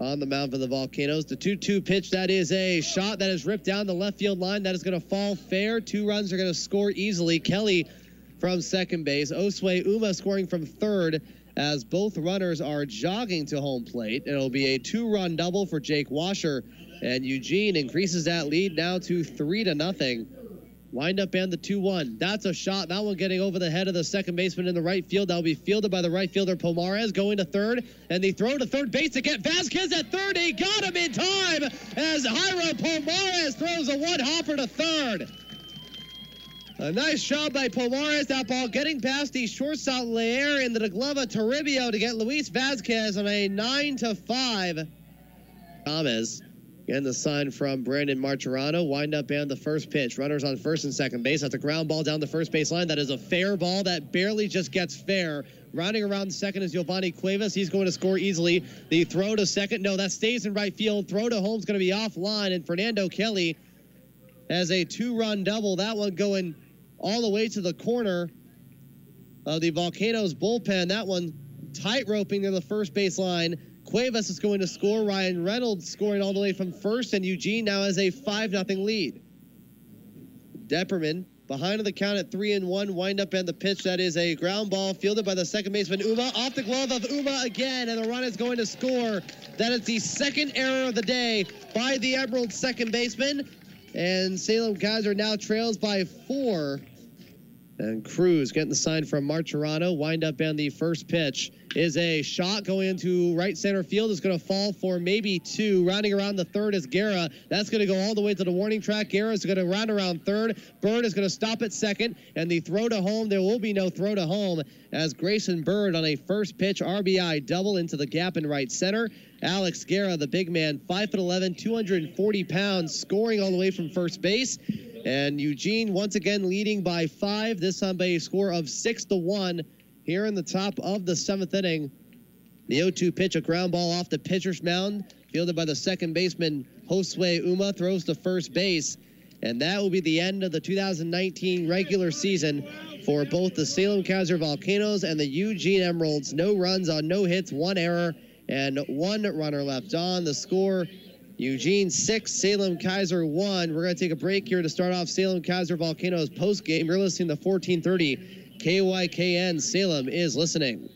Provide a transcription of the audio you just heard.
on the mound for the Volcanoes. The 2 2 pitch, that is a shot that is ripped down the left field line. That is going to fall fair. Two runs are going to score easily. Kelly from second base. Josue Uma scoring from third as both runners are jogging to home plate. It'll be a two run double for Jake Washer. And Eugene increases that lead now to three to nothing. Wind up and the 2 1. That's a shot. That one getting over the head of the second baseman in the right field. That'll be fielded by the right fielder Pomares going to third. And the throw to third base to get Vasquez at third. He got him in time as Jairo Pomares throws a one hopper to third. A nice shot by Pomares. That ball getting past the shortstop Leer into the glove of Toribio to get Luis Vasquez on a 9 to 5. Gomez and the sign from Brandon Martorano. Wind up and the first pitch. Runners on first and second base. That's a ground ball down the first base line. That is a fair ball that barely just gets fair. Rounding around second is Giovanni Cuevas. He's going to score easily. The throw to second. No, that stays in right field. Throw to home's going to be offline. And Fernando Kelly has a two run double. That one going all the way to the corner of the Volcanoes bullpen. That one tight roping to the first base line. Cuevas is going to score. Ryan Reynolds scoring all the way from first, and Eugene now has a 5 0 lead. Depperman behind the count at 3 and 1. Wind up and the pitch. That is a ground ball fielded by the second baseman Uma. Off the glove of Uma again, and the run is going to score. That is the second error of the day by the Emerald second baseman. And Salem Keizer now trails by four. And Cruz getting the sign from Martorano. Wind up and the first pitch is a shot going into right center field. Is going to fall for maybe two. Rounding around the third is Guerra. That's going to go all the way to the warning track. Guerra is going to round around third. Byrd is going to stop at second. And the throw to home, there will be no throw to home as Grayson Byrd on a first pitch RBI double into the gap in right center. Alex Guerra, the big man, 5'11, 240 pounds, scoring all the way from first base. And Eugene once again leading by five, this time by a score of six to one here in the top of the seventh inning. The 0-2 pitch, a ground ball off the pitcher's mound, fielded by the second baseman Josue Uma, throws to first base. And that will be the end of the 2019 regular season for both the Salem Keizer Volcanoes and the Eugene Emeralds. No runs on no hits, one error, and one runner left on. The score Eugene 6, Salem Keizer 1. We're going to take a break here to start off Salem Keizer Volcanoes post game. You're listening to 1430 KYKN. Salem is listening.